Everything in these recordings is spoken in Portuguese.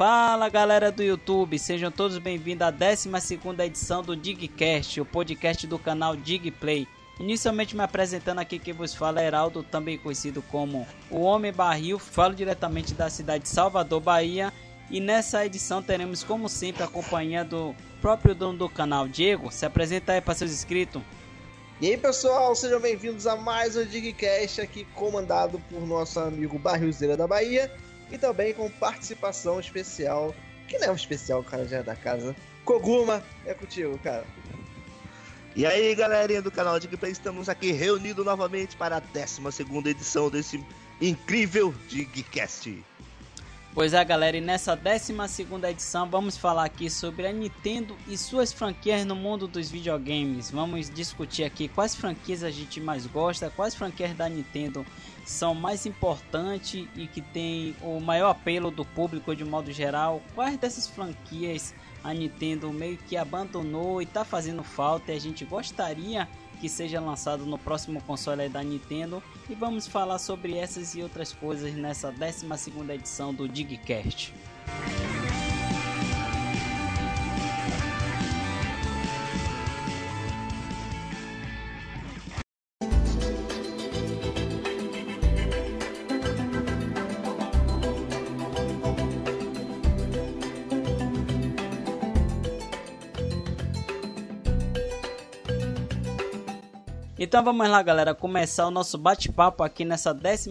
Fala galera do YouTube, sejam todos bem-vindos à 12 edição do Digcast, o podcast do canal Digplay. Inicialmente me apresentando aqui quem vos fala é Heraldo, também conhecido como o Homem Barril, falo diretamente da cidade de Salvador, Bahia. E nessa edição teremos como sempre a companhia do próprio dono do canal, Diego. Se apresenta aí para seus inscritos. E aí pessoal, sejam bem-vindos a mais um Digcast aqui comandado por nosso amigo Barrilzeira da Bahia e também com participação especial, que não é um especial, cara, já é da casa. Koguma, é contigo, cara. E aí, galerinha do canal Digplay, estamos aqui reunidos novamente para a 12 edição desse incrível Digcast. Pois é, galera, e nessa 12 edição vamos falar aqui sobre a Nintendo e suas franquias no mundo dos videogames. Vamos discutir aqui quais franquias a gente mais gosta, quais franquias da Nintendo são mais importantes e que tem o maior apelo do público de modo geral, quais dessas franquias a Nintendo meio que abandonou e está fazendo falta e a gente gostaria que seja lançado no próximo console da Nintendo e vamos falar sobre essas e outras coisas nessa 12ª edição do Digcast. Então vamos lá, galera, começar o nosso bate-papo aqui nessa 12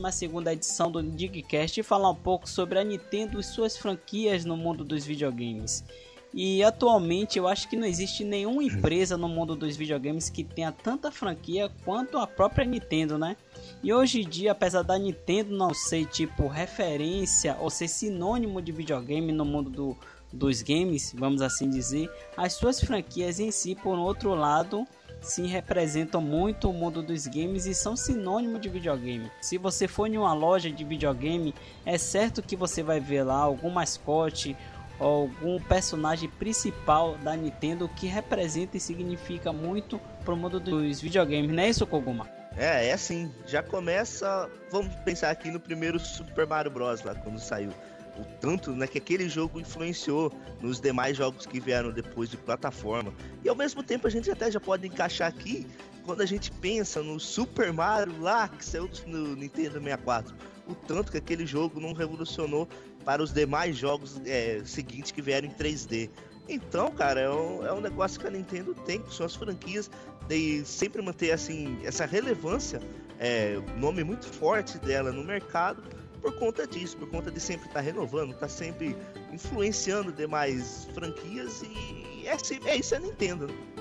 edição do Digcast e falar um pouco sobre a Nintendo e suas franquias no mundo dos videogames. E atualmente eu acho que não existe nenhuma empresa no mundo dos videogames que tenha tanta franquia quanto a própria Nintendo, né? E hoje em dia, apesar da Nintendo não ser tipo referência ou ser sinônimo de videogame no mundo do, dos games, vamos assim dizer, as suas franquias em si, por outro lado, sim representam muito o mundo dos games e são sinônimo de videogame. Se você for em uma loja de videogame, é certo que você vai ver lá algum mascote ou algum personagem principal da Nintendo que representa e significa muito pro mundo dos videogames, não é isso, Koguma? É, é assim. Já começa. Vamos pensar aqui no primeiro Super Mario Bros. lá quando saiu o tanto né, que aquele jogo influenciou nos demais jogos que vieram depois de plataforma. E ao mesmo tempo a gente até já pode encaixar aqui quando a gente pensa no Super Mario lá que saiu no Nintendo 64. O tanto que aquele jogo não revolucionou para os demais jogos é, seguintes que vieram em 3D. Então, cara, é um, é um negócio que a Nintendo tem com suas franquias de sempre manter assim essa relevância, é, nome muito forte dela no mercado por conta disso, por conta de sempre estar tá renovando, tá sempre influenciando demais franquias e é, é isso a Nintendo. Né?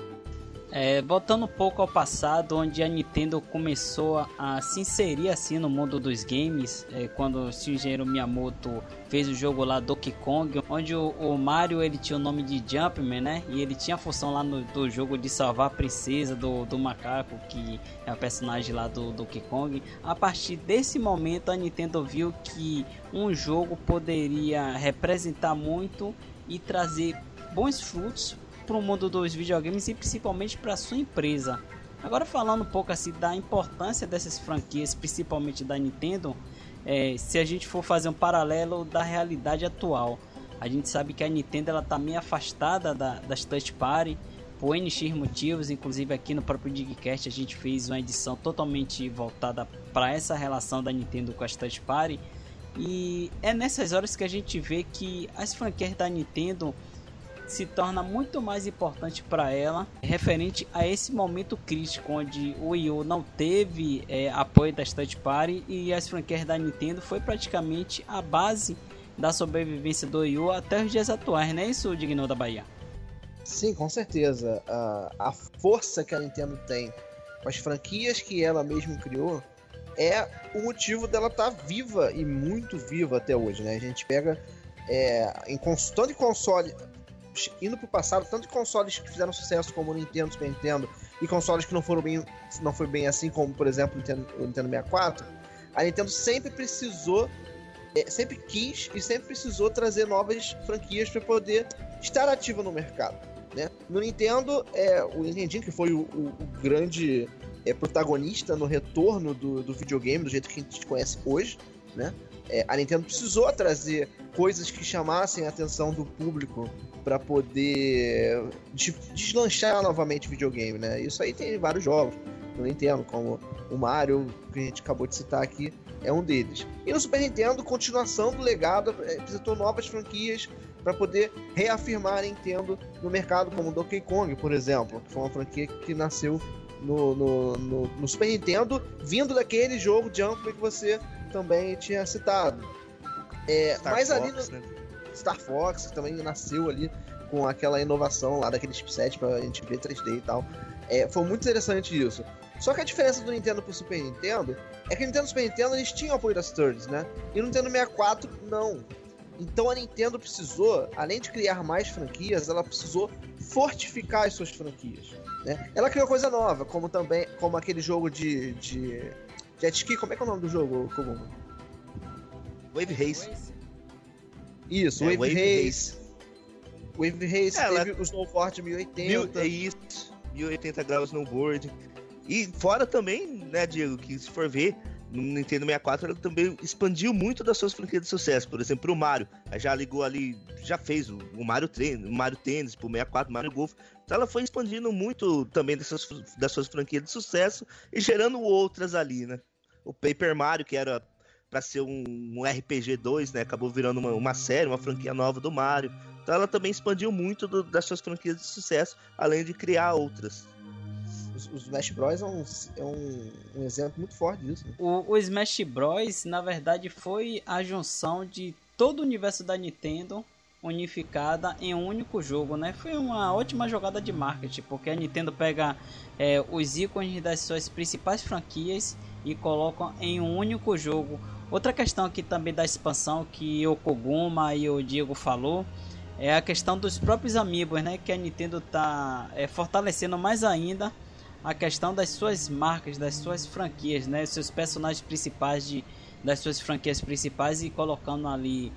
É, voltando um pouco ao passado, onde a Nintendo começou a se inserir assim no mundo dos games, é, quando o engenheiro Miyamoto fez o jogo lá Donkey Kong, onde o, o, Mario ele tinha o nome de Jumpman, né? E ele tinha a função lá no do jogo de salvar a princesa do, do macaco, que é o personagem lá do Donkey Kong. A partir desse momento, a Nintendo viu que um jogo poderia representar muito e trazer bons frutos para o mundo dos videogames e principalmente para sua empresa. Agora falando um pouco assim da importância dessas franquias, principalmente da Nintendo, é, se a gente for fazer um paralelo da realidade atual, a gente sabe que a Nintendo ela tá meio afastada da, das touch party por NX motivos, inclusive aqui no próprio Digcast a gente fez uma edição totalmente voltada para essa relação da Nintendo com as touch party. E é nessas horas que a gente vê que as franquias da Nintendo se torna muito mais importante para ela referente a esse momento crítico onde o Wii U não teve é, apoio da Stud Party e as franquias da Nintendo foi praticamente a base da sobrevivência do Wii U até os dias atuais, não é isso, Digno da Bahia? Sim, com certeza. A, a força que a Nintendo tem com as franquias que ela mesma criou é o motivo dela estar tá viva e muito viva até hoje, né? A gente pega é, em em console, indo pro passado, tanto de consoles que fizeram sucesso como o Nintendo, Super Nintendo, e consoles que não foram bem, não foi bem assim, como por exemplo o Nintendo, o Nintendo 64, a Nintendo sempre precisou, é, sempre quis e sempre precisou trazer novas franquias para poder estar ativa no mercado. Né? No Nintendo, é, o Nintendinho, que foi o, o, o grande é, protagonista no retorno do, do videogame, do jeito que a gente conhece hoje, né? É, a Nintendo precisou trazer coisas que chamassem a atenção do público para poder deslanchar novamente o videogame, né? Isso aí tem vários jogos do Nintendo, como o Mario, que a gente acabou de citar aqui, é um deles. E no Super Nintendo, continuação do legado, é, apresentou novas franquias para poder reafirmar a Nintendo no mercado, como Donkey Kong, por exemplo, que foi uma franquia que nasceu no, no, no, no Super Nintendo, vindo daquele jogo Jump que você também tinha citado. É, Star mas Fox, ali no, né? Star Fox também nasceu ali com aquela inovação lá daquele chipset pra gente ver 3D e tal. É, foi muito interessante isso. Só que a diferença do Nintendo pro Super Nintendo é que o Nintendo e o Super Nintendo eles tinham apoio das Turns, né? E o Nintendo 64 não. Então a Nintendo precisou, além de criar mais franquias, ela precisou fortificar as suas franquias. Né? Ela criou coisa nova, como também como aquele jogo de, de jet ski. Como é que é o nome do jogo, Koguma? Wave Race. Isso, é, Wave, Wave Race. Race. Wave Race é, teve ela... o Snowboard 1080. Mil, é isso, 1080 graus snowboard. E fora também, né, Diego, que se for ver, no Nintendo 64 ela também expandiu muito das suas franquias de sucesso. Por exemplo, o Mario, já ligou ali, já fez o, o Mario Tênis, o Mario Tênis pro 64, Mario Golf. Então ela foi expandindo muito também dessas, das suas franquias de sucesso e gerando outras ali, né? O Paper Mario, que era para ser um, um, RPG 2, né? Acabou virando uma, uma, série, uma franquia nova do Mario. Então ela também expandiu muito do, das suas franquias de sucesso, além de criar outras o Smash Bros. é um, é um, um exemplo muito forte disso. Né? O, o Smash Bros. na verdade foi a junção de todo o universo da Nintendo unificada em um único jogo, né? Foi uma ótima jogada de marketing, porque a Nintendo pega é, os ícones das suas principais franquias e coloca em um único jogo. Outra questão aqui também da expansão que o Koguma e o Diego falou é a questão dos próprios amigos, né? Que a Nintendo tá é, fortalecendo mais ainda a questão das suas marcas, das suas franquias, né? Seus personagens principais de, das suas franquias principais e colocando ali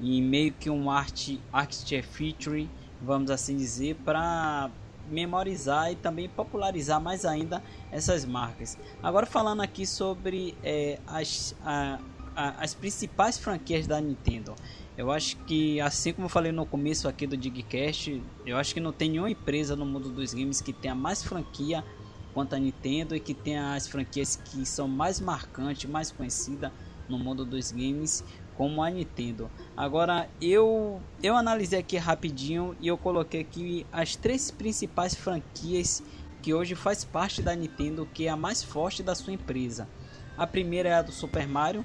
em meio que um art artist feature, vamos assim dizer, para memorizar e também popularizar mais ainda essas marcas. Agora falando aqui sobre é, as, a, a, as principais franquias da Nintendo. Eu acho que, assim como eu falei no começo aqui do Digcast, eu acho que não tem nenhuma empresa no mundo dos games que tenha mais franquia quanto a Nintendo e que tem as franquias que são mais marcantes, mais conhecidas no mundo dos games, como a Nintendo. Agora eu eu analisei aqui rapidinho e eu coloquei aqui as três principais franquias que hoje faz parte da Nintendo, que é a mais forte da sua empresa. A primeira é a do Super Mario,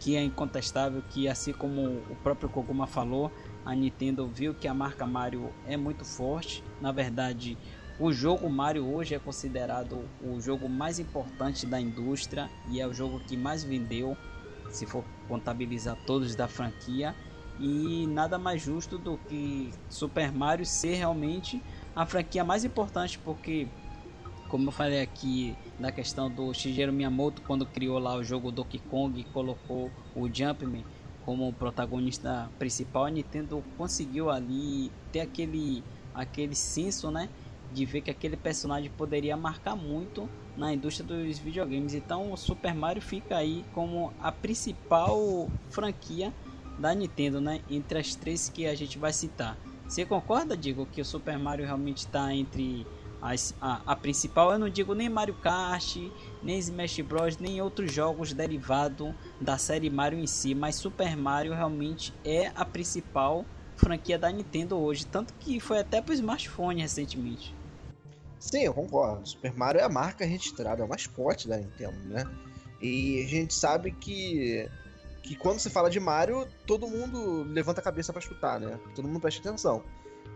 que é incontestável que assim como o próprio Koguma falou, a Nintendo viu que a marca Mario é muito forte. Na verdade, o jogo Mario hoje é considerado o jogo mais importante da indústria e é o jogo que mais vendeu, se for contabilizar todos da franquia. E nada mais justo do que Super Mario ser realmente a franquia mais importante, porque, como eu falei aqui na questão do Shigeru Miyamoto, quando criou lá o jogo Donkey Kong e colocou o Jumpman como protagonista principal, a Nintendo conseguiu ali ter aquele, aquele senso, né? de ver que aquele personagem poderia marcar muito na indústria dos videogames. Então o Super Mario fica aí como a principal franquia da Nintendo, né? Entre as três que a gente vai citar. Você concorda, digo, que o Super Mario realmente está entre as, a, a, principal? Eu não digo nem Mario Kart, nem Smash Bros, nem outros jogos derivados da série Mario em si, mas Super Mario realmente é a principal franquia da Nintendo hoje, tanto que foi até para o smartphone recentemente. Sim, eu concordo. Super Mario é a marca registrada, é o mascote da Nintendo, né? E a gente sabe que que quando se fala de Mario, todo mundo levanta a cabeça para escutar, né? Todo mundo presta atenção.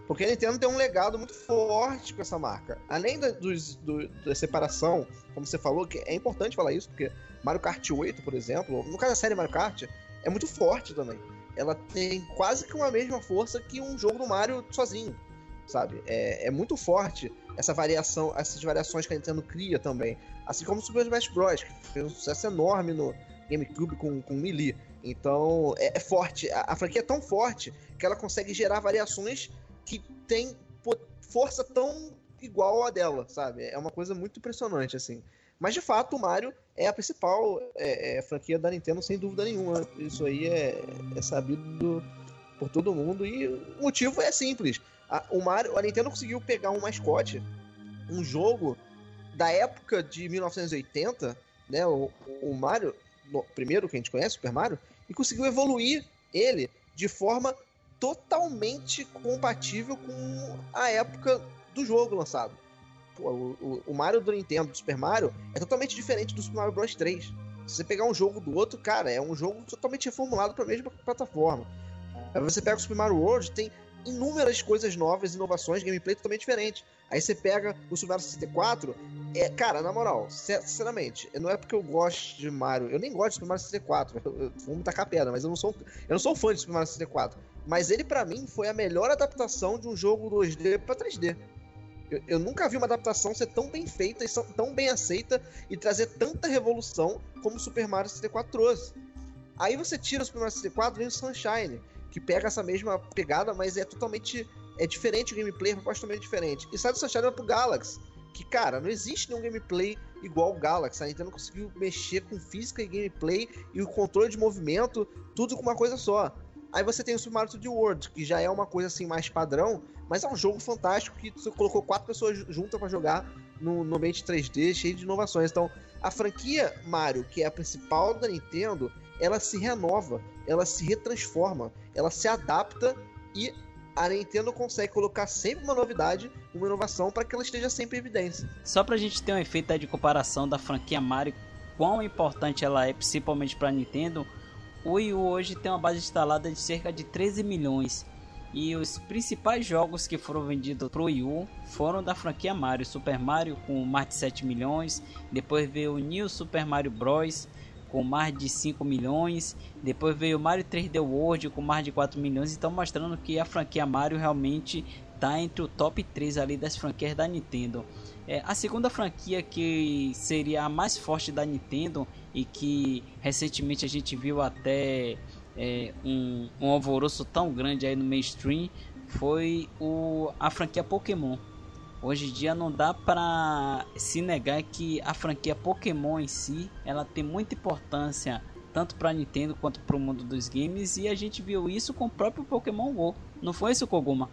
Porque a Nintendo tem um legado muito forte com essa marca. Além da, dos, do, da separação, como você falou, que é importante falar isso, porque Mario Kart 8, por exemplo, no caso da série Mario Kart, é muito forte também. Ela tem quase que uma mesma força que um jogo do Mario sozinho, sabe? É, é muito forte essa variação, essas variações que a Nintendo cria também. Assim como o Super Smash Bros., que fez um sucesso enorme no GameCube com, com Melee. Então, é, é forte. A, a, franquia é tão forte que ela consegue gerar variações que tem força tão igual a dela, sabe? É uma coisa muito impressionante, assim. Mas de fato, o Mario é a principal é, é, franquia da Nintendo, sem dúvida nenhuma. Isso aí é, é sabido por todo mundo. E o motivo é simples. A, o Mario, a Nintendo conseguiu pegar um mascote, um jogo da época de 1980, né? O, o Mario, no, primeiro que a gente conhece, Super Mario, e conseguiu evoluir ele de forma totalmente compatível com a época do jogo lançado. Pô, o, o, Mario do Nintendo, do Super Mario, é totalmente diferente do Super Mario Bros 3. Se você pegar um jogo do outro, cara, é um jogo totalmente reformulado para a mesma plataforma. Aí você pega o Super Mario World, tem inúmeras coisas novas, inovações, gameplay totalmente diferente. Aí você pega o Super Mario 64, é, cara, na moral, sinceramente, não é porque eu gosto de Mario, eu nem gosto de Super Mario 64, eu, eu, vou me tacar pedra, mas eu não sou, eu não sou fã de Super Mario 64. Mas ele, para mim, foi a melhor adaptação de um jogo 2D para 3D. Eu, eu, nunca vi uma adaptação ser tão bem feita e tão bem aceita e trazer tanta revolução como o Super Mario 64 trouxe. Aí você tira o Super Mario 64 e vem o Sunshine, que pega essa mesma pegada, mas é totalmente é diferente o gameplay, é totalmente diferente. E sai do Sunshine pro Galaxy, que, cara, não existe nenhum gameplay igual o Galaxy. A Nintendo conseguiu mexer com física e gameplay e o controle de movimento, tudo com uma coisa só. Aí você tem o Super Mario 3D World, que já é uma coisa assim mais padrão, mas é um jogo fantástico que você colocou quatro pessoas juntas para jogar no, no ambiente 3D, cheio de inovações. Então, a franquia Mario, que é a principal da Nintendo, ela se renova, ela se retransforma, ela se adapta e a Nintendo consegue colocar sempre uma novidade, uma inovação para que ela esteja sempre em evidência. Só pra gente ter um efeito de comparação da franquia Mario, quão importante ela é principalmente para a Nintendo, o Wii U hoje tem uma base instalada de cerca de 13 milhões. E os principais jogos que foram vendidos para o Wii U foram da franquia Mario. Super Mario com mais de 7 milhões. Depois veio o New Super Mario Bros. Com mais de 5 milhões. Depois veio Mario 3D World com mais de 4 milhões. Então mostrando que a franquia Mario realmente está entre o top 3 ali das franquias da Nintendo. É, a segunda franquia que seria a mais forte da Nintendo e que recentemente a gente viu até é, um, um alvoroço tão grande aí no mainstream foi o, a franquia Pokémon. Hoje em dia não dá para se negar que a franquia Pokémon em si ela tem muita importância tanto para Nintendo quanto para o mundo dos games e a gente viu isso com o próprio Pokémon Go. Não foi isso, Koguma?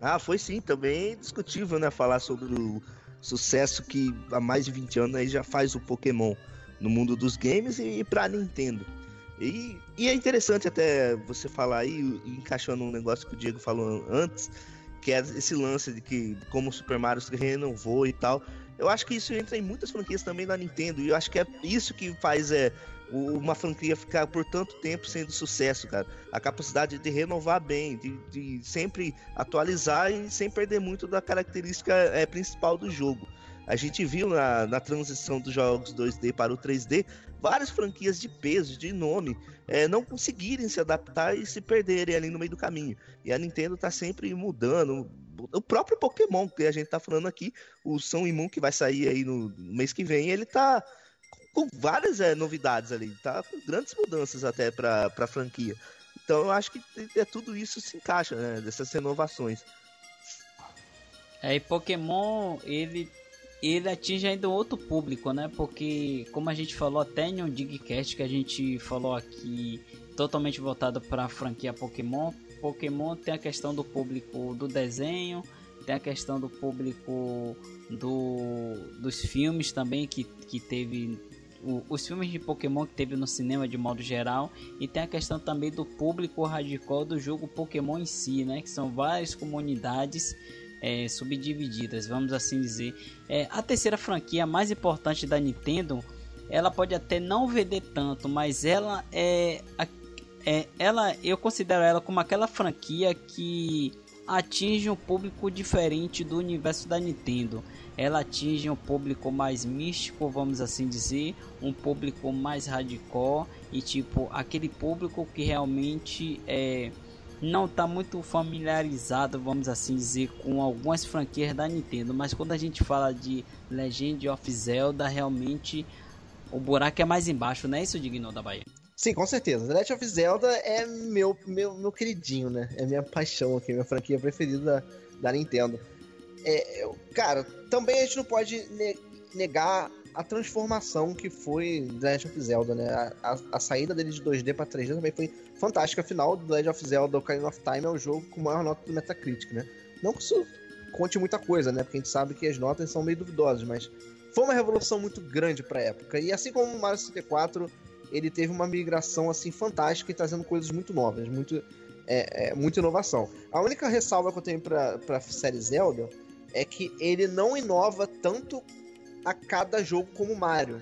Ah, foi sim, também discutível, né? Falar sobre o sucesso que há mais de 20 anos aí já faz o Pokémon no mundo dos games e, e pra Nintendo. E, e, é interessante até você falar aí, encaixando um negócio que o Diego falou antes, que é esse lance de que como o Super Mario se renovou e tal. Eu acho que isso entra em muitas franquias também da Nintendo, e eu acho que é isso que faz é, uma franquia ficar por tanto tempo sendo sucesso, cara. A capacidade de renovar bem, de, de sempre atualizar e sem perder muito da característica é, principal do jogo. A gente viu na, na transição dos jogos 2D para o 3D várias franquias de peso, de nome, é, não conseguirem se adaptar e se perderem ali no meio do caminho. E a Nintendo tá sempre mudando. O próprio Pokémon que a gente tá falando aqui, o São Imun que vai sair aí no mês que vem, ele tá com várias é, novidades ali, tá? Com grandes mudanças até para a franquia. Então eu acho que é, tudo isso se encaixa, né? Dessas renovações. É, e Pokémon, ele, ele atinge ainda outro público, né? Porque, como a gente falou até em um Digcast que a gente falou aqui, totalmente voltado para a franquia Pokémon, Pokémon tem a questão do público do desenho, tem a questão do público do, dos filmes também, que, que teve os filmes de Pokémon que teve no cinema de modo geral e tem a questão também do público radical do jogo Pokémon em si, né? Que são várias comunidades é, subdivididas, vamos assim dizer. É, a terceira franquia mais importante da Nintendo, ela pode até não vender tanto, mas ela é, é ela eu considero ela como aquela franquia que atinge um público diferente do universo da Nintendo ela atinge um público mais místico, vamos assim dizer, um público mais radical e tipo aquele público que realmente é não está muito familiarizado, vamos assim dizer, com algumas franquias da Nintendo, mas quando a gente fala de Legend of Zelda, realmente o buraco é mais embaixo, não é isso, Digno da Bahia? Sim, com certeza. The Legend of Zelda é meu, meu, meu queridinho, né? É minha paixão aqui, minha franquia preferida da, da Nintendo. É, cara, também a gente não pode negar a transformação que foi The Legend of Zelda, né? A, a, saída dele de 2D para 3D também foi fantástica. Afinal, The Legend of Zelda Ocarina of Time é o jogo com maior nota do Metacritic, né? Não que isso conte muita coisa, né? Porque a gente sabe que as notas são meio duvidosas, mas foi uma revolução muito grande para a época. E assim como o Mario 64, ele teve uma migração assim fantástica e trazendo coisas muito novas, muito é, é, muita inovação. A única ressalva que eu tenho para a série Zelda é que ele não inova tanto a cada jogo como Mario.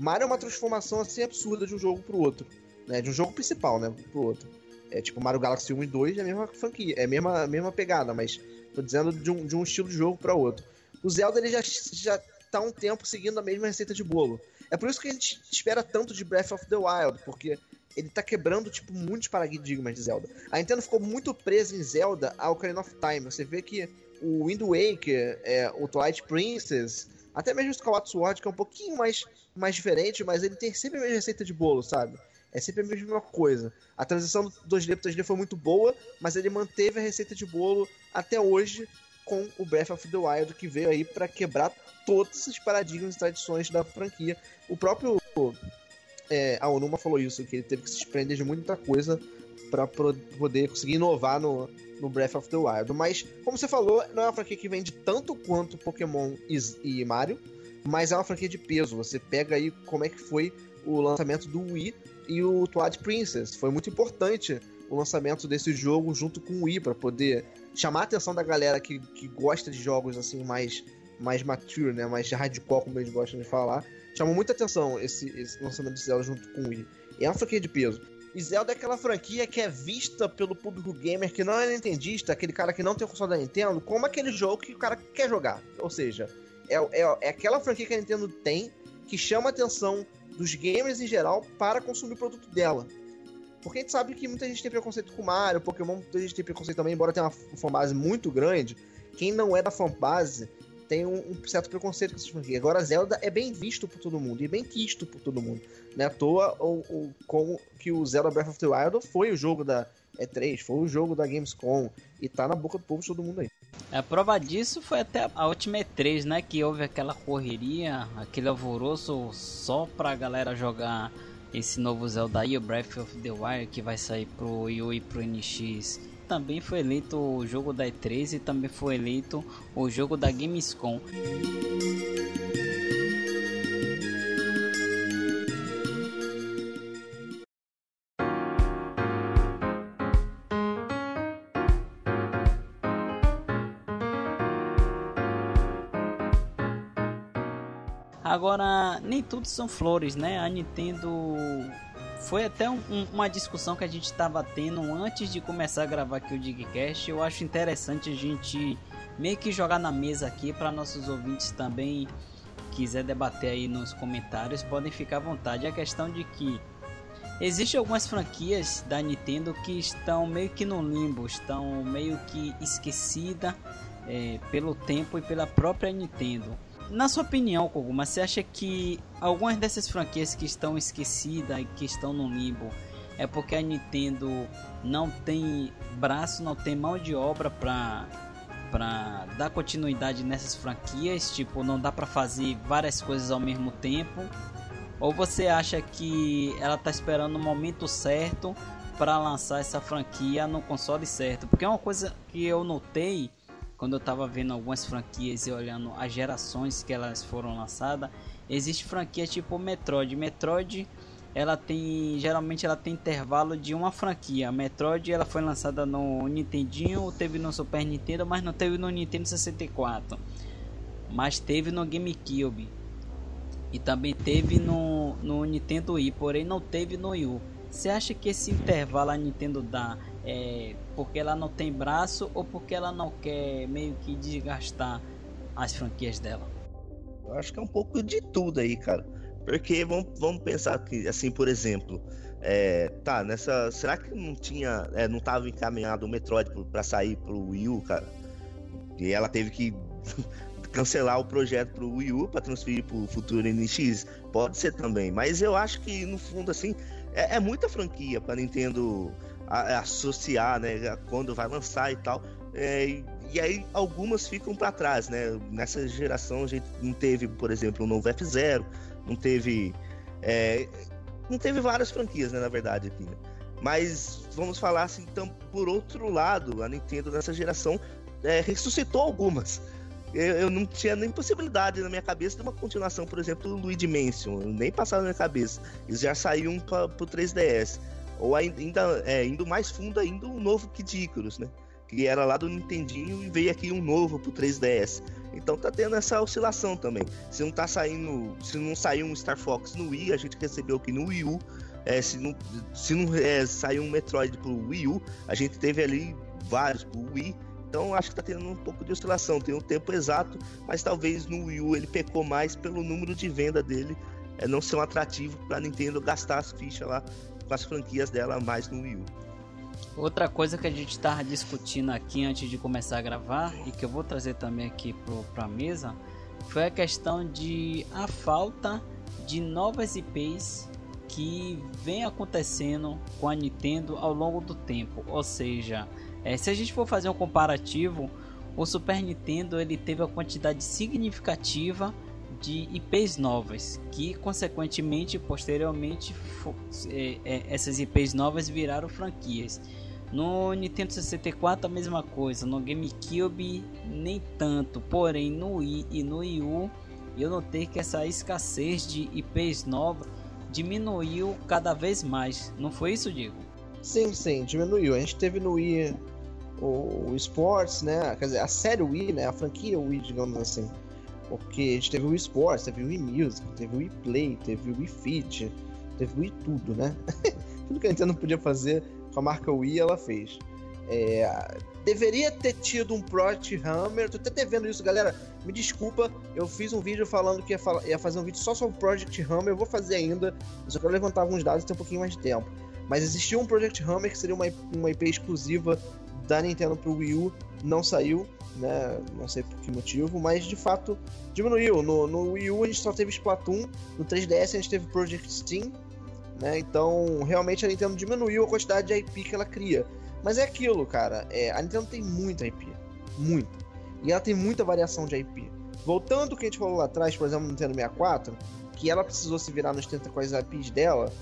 Mario é uma transformação assim absurda de um jogo pro outro, né? De um jogo principal, né, pro outro. É tipo Mario Galaxy 1 e 2 é a mesma franquia, é a mesma, mesma pegada, mas tô dizendo de um, de um estilo de jogo para outro. O Zelda ele já, já tá um tempo seguindo a mesma receita de bolo. É por isso que a gente espera tanto de Breath of the Wild, porque ele tá quebrando, tipo, muitos paradigmas de Zelda. A Nintendo ficou muito presa em Zelda ao Ocarina of Time. Você vê que o Wind Waker, é, o Twilight Princess, até mesmo o Skyward Sword, que é um pouquinho mais, mais diferente, mas ele tem sempre a mesma receita de bolo, sabe? É sempre a mesma coisa. A transição do 2D para 3D foi muito boa, mas ele manteve a receita de bolo até hoje com o Breath of the Wild, que veio aí para quebrar todos esses paradigmas e tradições da franquia. O próprio é, a Onuma falou isso, que ele teve que se desprender de muita coisa para poder conseguir inovar no, no Breath of the Wild. Mas, como você falou, não é uma franquia que vende tanto quanto Pokémon e, Mario, mas é uma franquia de peso. Você pega aí como é que foi o lançamento do Wii e o Twilight Princess. Foi muito importante o lançamento desse jogo junto com o Wii para poder chamar a atenção da galera que, que gosta de jogos assim mais mais mature, né, mais hardcore como eles gostam de falar. Chamou muita atenção esse, esse lançamento de Zelda junto com o Wii. É uma franquia de peso. E Zelda é aquela franquia que é vista pelo público gamer que não é nintendista, aquele cara que não tem o console da Nintendo, como aquele jogo que o cara quer jogar. Ou seja, é, é, é aquela franquia que a Nintendo tem que chama a atenção dos gamers em geral para consumir o produto dela. Porque a gente sabe que muita gente tem preconceito com Mario, Pokémon, muita gente tem preconceito também, embora tenha uma fanbase muito grande. Quem não é da fanbase tem um, um, certo preconceito com essas franquias. Agora, Zelda é bem visto por todo mundo e bem quisto por todo mundo. Não é à toa ou, ou, como que o Zelda Breath of the Wild foi o jogo da E3, foi o jogo da Gamescom e tá na boca do povo de todo mundo aí. A prova disso foi até a última E3, né? Que houve aquela correria, aquele alvoroço só pra galera jogar esse novo Zelda aí, o Breath of the Wild, que vai sair pro Wii U e pro NX também foi eleito o jogo da E3 e também foi eleito o jogo da Gamescom. Agora, nem tudo são flores, né? A Nintendo foi até um, uma discussão que a gente estava tendo antes de começar a gravar aqui o Digcast. Eu acho interessante a gente meio que jogar na mesa aqui para nossos ouvintes também quiser debater aí nos comentários, podem ficar à vontade. A questão de que existem algumas franquias da Nintendo que estão meio que no limbo, estão meio que esquecida é, pelo tempo e pela própria Nintendo. Na sua opinião, Koguma, você acha que algumas dessas franquias que estão esquecidas e que estão no limbo é porque a Nintendo não tem braço, não tem mão de obra para para dar continuidade nessas franquias, tipo, não dá para fazer várias coisas ao mesmo tempo? Ou você acha que ela tá esperando o momento certo para lançar essa franquia no console certo? Porque é uma coisa que eu notei quando eu tava vendo algumas franquias e olhando as gerações que elas foram lançadas, existe franquia tipo Metroid. Metroid, ela tem geralmente ela tem intervalo de uma franquia. Metroid ela foi lançada no Nintendinho, teve no Super Nintendo, mas não teve no Nintendo 64. Mas teve no GameCube. E também teve no, no Nintendo Wii, porém não teve no Wii U. Você acha que esse intervalo a Nintendo dá é, porque ela não tem braço ou porque ela não quer meio que desgastar as franquias dela? Eu acho que é um pouco de tudo aí, cara. Porque vamos, vamos pensar que, assim, por exemplo, é, tá, nessa. Será que não tinha. É, não tava encaminhado o Metroid para sair pro Wii U, cara? E ela teve que cancelar o projeto pro Wii U para transferir pro futuro NX? Pode ser também. Mas eu acho que, no fundo, assim, é, é muita franquia pra Nintendo associar, né? Quando vai lançar e tal. É, e aí algumas ficam para trás, né? Nessa geração a gente não teve, por exemplo, o novo F0, não teve. É, não teve várias franquias, né, na verdade, aqui. Né? Mas vamos falar assim, então, por outro lado, a Nintendo nessa geração é, ressuscitou algumas. Eu, eu, não tinha nem possibilidade na minha cabeça de uma continuação, por exemplo, do Luigi Mansion. Nem passava na minha cabeça. Eles já saíram para o 3DS. Ou ainda, é, indo mais fundo ainda, o novo Kid Icarus, né? Que era lá do Nintendinho e veio aqui um novo pro 3DS. Então tá tendo essa oscilação também. Se não tá saindo. Se não saiu um Star Fox no Wii, a gente recebeu aqui no Wii U. É, se não, se não é, saiu um Metroid pro Wii U, a gente teve ali vários pro Wii. Então acho que tá tendo um pouco de oscilação, tem um tempo exato, mas talvez no Wii U ele pecou mais pelo número de venda dele é, não ser um atrativo para Nintendo gastar as fichas lá com as franquias dela mais no Wii U. Outra coisa que a gente estava discutindo aqui antes de começar a gravar e que eu vou trazer também aqui para a mesa foi a questão de a falta de novas IPs que vem acontecendo com a Nintendo ao longo do tempo. Ou seja, é, se a gente for fazer um comparativo, o Super Nintendo ele teve a quantidade significativa de IPs novas, que consequentemente, posteriormente, é, é, essas IPs novas viraram franquias. No Nintendo 64 a mesma coisa, no GameCube nem tanto, porém no Wii e no Wii U eu notei que essa escassez de IPs novas diminuiu cada vez mais. Não foi isso, Diego? Sim, sim, diminuiu. A gente teve no Wii o, Sports, né? Quer dizer, a série Wii, né? A franquia Wii, digamos assim. Porque a gente teve o Wii Sports, teve o Wii Music, teve o Wii Play, teve o Wii Fit, teve o Wii tudo, né? tudo que a Nintendo podia fazer com a marca Wii, ela fez. É, deveria ter tido um Project Hammer. Tô até devendo isso, galera. Me desculpa, eu fiz um vídeo falando que ia, ia fazer um vídeo só sobre o Project Hammer. Eu vou fazer ainda. Eu só quero levantar alguns dados e ter um pouquinho mais de tempo. Mas existiu um Project Hammer que seria uma, uma IP exclusiva da Nintendo pro Wii U, não saiu, né? Não sei por que motivo, mas de fato diminuiu. No, no Wii U a gente só teve Splatoon, no 3DS a gente teve Project Steam, né? Então realmente a Nintendo diminuiu a quantidade de IP que ela cria. Mas é aquilo, cara. É, a Nintendo tem muita IP, muito, e ela tem muita variação de IP. Voltando ao que a gente falou lá atrás, por exemplo, no Nintendo 64, que ela precisou se virar nos 30 com as IPs dela,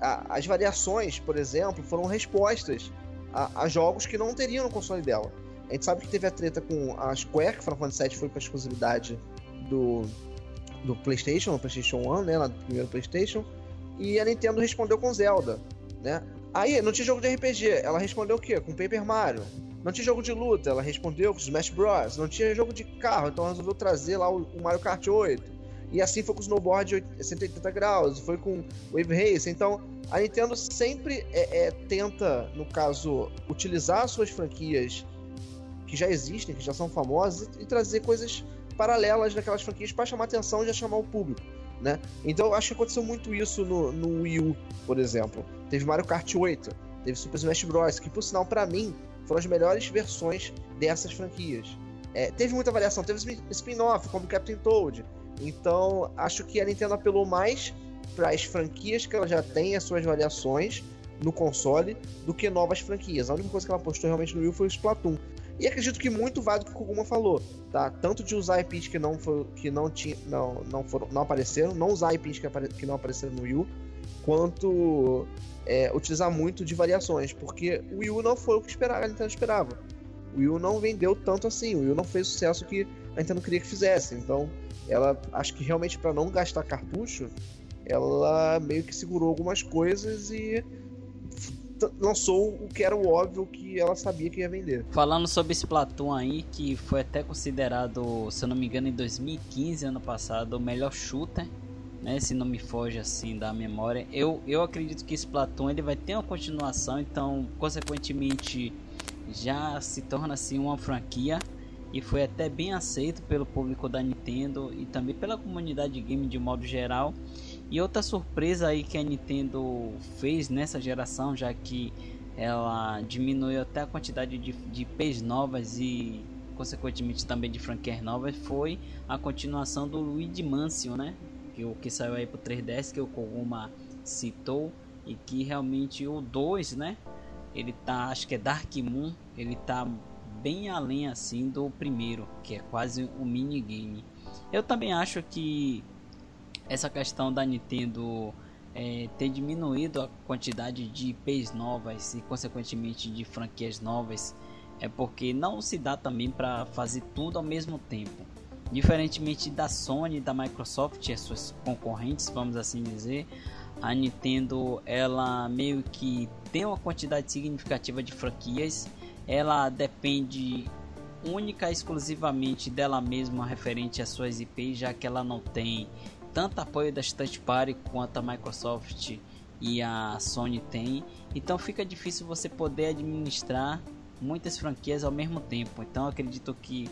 a, as variações, por exemplo, foram respostas a, a, jogos que não teriam no console dela. A gente sabe que teve a treta com a Square, que Final Fantasy VII foi para exclusividade do, do PlayStation, no PlayStation 1, né, lá do primeiro PlayStation, e a Nintendo respondeu com Zelda, né? Aí, não tinha jogo de RPG, ela respondeu o quê? Com Paper Mario. Não tinha jogo de luta, ela respondeu com Smash Bros. Não tinha jogo de carro, então resolveu trazer lá o, o Mario Kart 8. E assim foi com o Snowboard 180 graus, foi com Wave Race. Então, a Nintendo sempre é, é, tenta, no caso, utilizar suas franquias que já existem, que já são famosas, e, e trazer coisas paralelas daquelas franquias para chamar atenção e já chamar o público. Né? Então acho que aconteceu muito isso no, no Wii U, por exemplo. Teve Mario Kart 8, teve Super Smash Bros, que por sinal para mim foram as melhores versões dessas franquias. É, teve muita variação, teve spin-off como Captain Toad. Então acho que a Nintendo apelou mais para as franquias que ela já tem, as suas variações no console, do que novas franquias. A única coisa que ela postou realmente no Wii foi o Splatoon. E acredito que muito vale que o Koguma falou, tá? Tanto de usar IPs que não que não tinha, não, não foram, não apareceram, não usar IPs que, apare, que não apareceram no Wii U, quanto é, utilizar muito de variações, porque o Wii U não foi o que esperava, a Nintendo esperava. O Wii U não vendeu tanto assim, o Wii U não fez o sucesso que a Nintendo queria que fizesse. Então, ela acho que realmente para não gastar cartucho, ela meio que segurou algumas coisas e lançou o que era o óbvio que ela sabia que ia vender. Falando sobre Splatoon aí, que foi até considerado, se eu não me engano, em 2015, ano passado, o melhor shooter, né? Se não me foge assim da memória. Eu, eu acredito que Splatoon ele vai ter uma continuação, então, consequentemente, já se torna assim uma franquia e foi até bem aceito pelo público da Nintendo e também pela comunidade de game de modo geral. E outra surpresa aí que a Nintendo fez nessa geração, já que ela diminuiu até a quantidade de, de IPs novas e consequentemente também de franquias novas, foi a continuação do Luigi Mansion, né? Que o que saiu aí pro 3DS que o Koguma citou e que realmente o 2, né? Ele tá, acho que é Dark Moon, ele tá bem além assim do primeiro, que é quase um minigame. Eu também acho que essa questão da Nintendo é, ter diminuído a quantidade de IPs novas e consequentemente de franquias novas é porque não se dá também para fazer tudo ao mesmo tempo. Diferentemente da Sony da Microsoft e as suas concorrentes, vamos assim dizer, a Nintendo ela meio que tem uma quantidade significativa de franquias, ela depende única e exclusivamente dela mesma referente às suas IPs, já que ela não tem tanto apoio da third party quanto a Microsoft e a Sony tem. Então fica difícil você poder administrar muitas franquias ao mesmo tempo. Então acredito que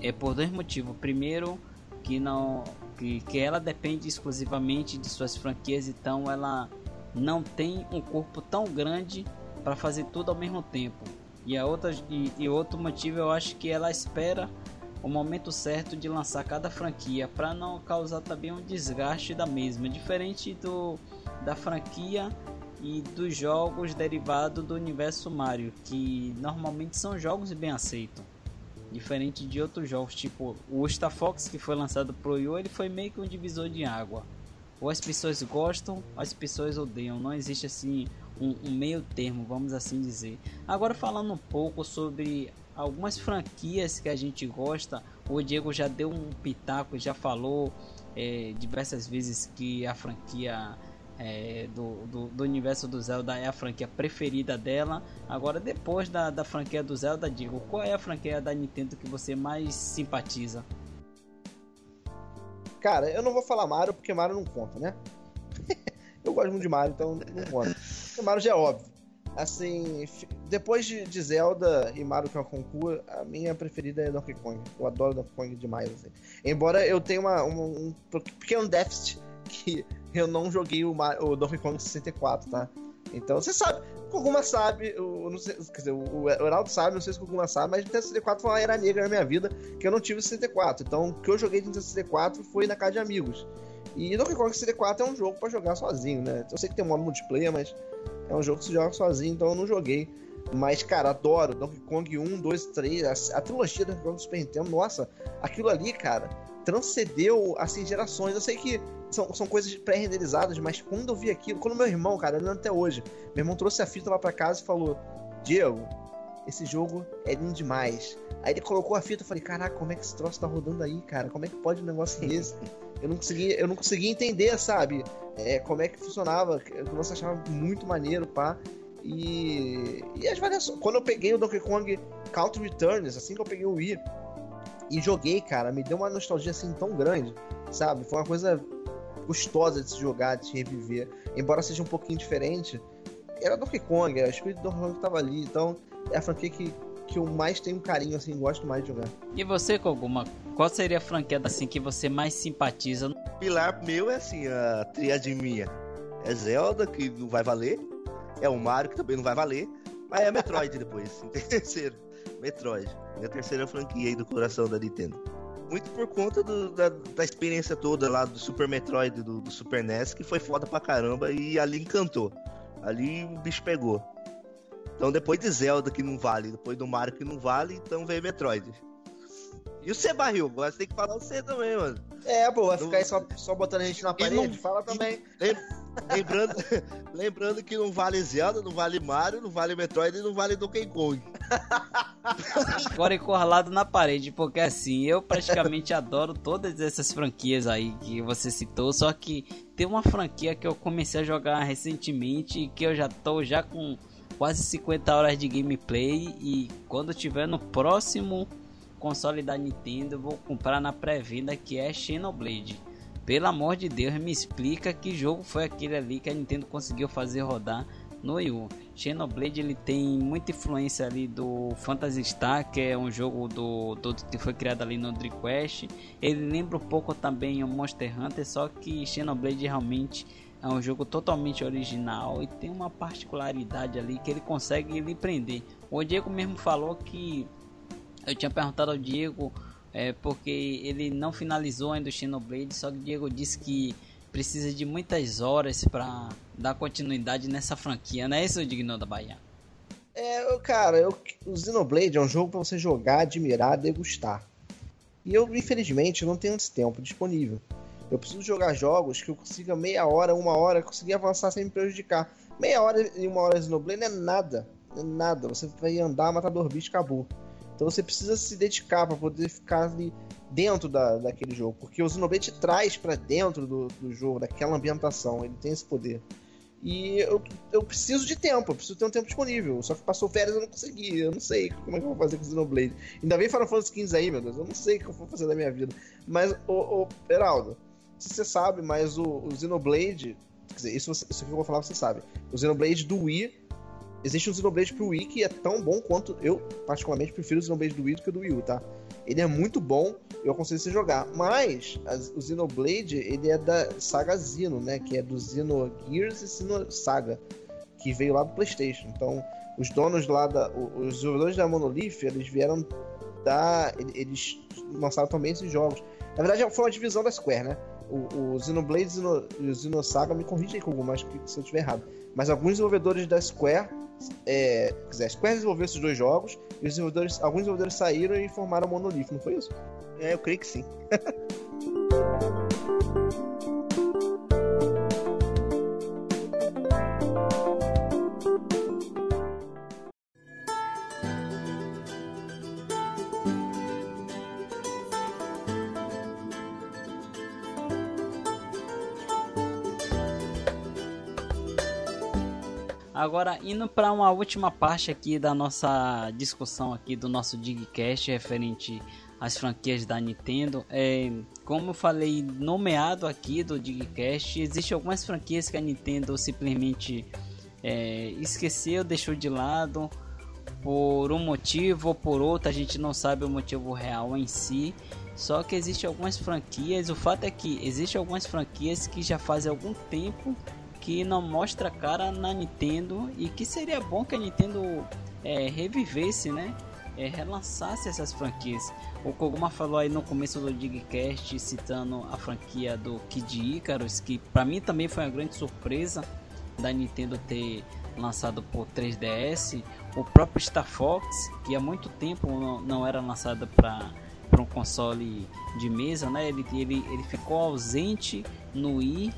é por dois motivos. Primeiro, que não que, que ela depende exclusivamente de suas franquias, então ela não tem um corpo tão grande para fazer tudo ao mesmo tempo. E a outra e, e outro motivo eu acho que ela espera o momento certo de lançar cada franquia para não causar também um desgaste da mesma, diferente do da franquia e dos jogos derivados do universo Mario, que normalmente são jogos bem aceitos. Diferente de outros jogos, tipo o Star Fox que foi lançado pro Wii ele foi meio que um divisor de água. Ou as pessoas gostam, ou as pessoas odeiam. Não existe assim um, um meio termo, vamos assim dizer. Agora falando um pouco sobre algumas franquias que a gente gosta. O Diego já deu um pitaco, já falou é, diversas vezes que a franquia é, do, do, do, universo do Zelda é a franquia preferida dela. Agora, depois da, da franquia do Zelda, digo, qual é a franquia da Nintendo que você mais simpatiza? Cara, eu não vou falar Mario porque Mario não conta, né? eu gosto muito de Mario, então não conta. Mario já é óbvio. Assim, depois de, de Zelda e Mario Kart a minha preferida é Donkey Kong. Eu adoro Donkey Kong demais. Assim. Embora eu tenha uma, uma, um pequeno déficit que eu não joguei o, o Donkey Kong 64, tá? Então, você sabe, o Koguma sabe, o, não sei, quer dizer, o, Heraldo sabe, não sei se o Koguma sabe, mas Nintendo 64 foi uma era negra na minha vida, que eu não tive 64. Então, o que eu joguei de Nintendo 64 foi na casa de amigos. E Donkey Kong 64 é um jogo para jogar sozinho, né? Eu sei que tem um modo multiplayer, mas é um jogo que se joga sozinho, então eu não joguei. Mas, cara, adoro Donkey Kong 1, 2, 3, a, a trilogia do Donkey Kong Super Nintendo, nossa, aquilo ali, cara, transcendeu, assim, gerações. Eu sei que são, são coisas pré-renderizadas, mas quando eu vi aquilo, quando meu irmão, cara, eu até hoje, meu irmão trouxe a fita lá pra casa e falou: Diego, esse jogo é lindo demais. Aí ele colocou a fita e falei, caraca, como é que esse troço tá rodando aí, cara? Como é que pode um negócio desse? Eu não conseguia, eu não conseguia entender, sabe? É, como é que funcionava. Eu você achava muito maneiro, pá. E, e as variações. Quando eu peguei o Donkey Kong Country Returns, assim que eu peguei o Wii e joguei, cara, me deu uma nostalgia assim tão grande, sabe? Foi uma coisa gostosa de se jogar, de se reviver. Embora seja um pouquinho diferente, era Donkey Kong, a espírito do Donkey Kong tava ali. Então, é a franquia que, que eu mais tenho carinho, assim, gosto mais de jogar. E você, Koguma, qual seria a franquia assim que você mais simpatiza? Pilar meu é assim, a triade minha. É Zelda, que não vai valer. É o Mario, que também não vai valer. Mas é Metroid depois, em terceiro. Metroid. Minha terceira franquia aí do coração da Nintendo. Muito por conta do, da, da, experiência toda lá do Super Metroid, do, do Super NES, que foi foda pra caramba e ali encantou. Ali o bicho pegou. Então depois de Zelda que não vale, depois do Mario que não vale, então veio Metroid. E o C barril, você tem que falar o C também, mano. É, pô, vai ficar aí só, só botando a gente na parede, não, fala também. Lembrando, lembrando que não vale Zelda, não vale Mario, não vale Metroid e não vale Donkey Kong. Agora encurralado na parede, porque assim, eu praticamente adoro todas essas franquias aí que você citou, só que tem uma franquia que eu comecei a jogar recentemente e que eu já tô já com quase 50 horas de gameplay e quando tiver no próximo console da Nintendo vou comprar na pré-venda que é Xenoblade. Pelo amor de Deus, me explica que jogo foi aquele ali que a Nintendo conseguiu fazer rodar no Wii U. Xenoblade ele tem muita influência ali do Phantasy Star, que é um jogo do, do que foi criado ali no Dreamcast. Ele lembra um pouco também o Monster Hunter, só que Xenoblade realmente é um jogo totalmente original e tem uma particularidade ali que ele consegue lhe prender. O Diego mesmo falou que eu tinha perguntado ao Diego é, porque ele não finalizou ainda o Xenoblade, só que o Diego disse que precisa de muitas horas para dar continuidade nessa franquia, não é isso, Digno da Bahia? É, cara, eu, o Xenoblade é um jogo para você jogar, admirar, degustar. E eu, infelizmente, não tenho esse tempo disponível. Eu preciso jogar jogos que eu consiga meia hora, uma hora, conseguir avançar sem me prejudicar. Meia hora e uma hora de Xenoblade não é nada. É nada. Você vai andar, matar dor bicho, acabou. Então você precisa se dedicar para poder ficar ali dentro da, daquele jogo. Porque o Xenoblade traz para dentro do, do jogo, daquela ambientação. Ele tem esse poder. E eu, eu preciso de tempo, eu preciso ter um tempo disponível. Só que passou férias eu não consegui. Eu não sei como é que eu vou fazer com o Xenoblade. Ainda bem Final Fantasy XV aí, meu Deus. Eu não sei o que eu vou fazer da minha vida. Mas, ô, ô Heraldo, se você sabe, mas o, o Xenoblade. Quer dizer, isso, isso que eu vou falar você sabe. O Xenoblade do Wii. Existe um Xenoblade pro Wii que é tão bom quanto. Eu, particularmente, prefiro o Xenoblade do Wii do que o do Wii U, tá? Ele é muito bom, eu aconselho você jogar. Mas o Xenoblade, ele é da saga Xeno, né? Que é do Xenogears e Xeno Saga. Que veio lá do Playstation. Então, os donos lá da... Os desenvolvedores da Monolith, eles vieram da... Eles lançaram também esses jogos. Na verdade, foi uma divisão da Square, né? O, o Xenoblade e o Xenosaga, me corrija aí, Kogu, se eu estiver errado. Mas alguns desenvolvedores da Square é, a Square desenvolveu esses dois jogos e os desenvolvedores, alguns desenvolvedores saíram e formaram a Monolith, não foi isso? É, eu creio que sim. Agora, indo para uma última parte aqui da nossa discussão aqui do nosso Digcast referente às franquias da Nintendo, é, como eu falei nomeado aqui do Digcast, existem algumas franquias que a Nintendo simplesmente é, esqueceu, deixou de lado por um motivo ou por outro, a gente não sabe o motivo real em si. Só que existem algumas franquias, o fato é que existem algumas franquias que já fazem algum tempo que não mostra cara na Nintendo e que seria bom que a Nintendo é, revivesse, né? É, relançasse essas franquias. O Koguma falou aí no começo do Digcast citando a franquia do Kid Icarus, que para mim também foi uma grande surpresa da Nintendo ter lançado por 3DS. O próprio Star Fox, que há muito tempo não, não era lançado para um console de mesa, né? Ele, ele, ele ficou ausente no Wii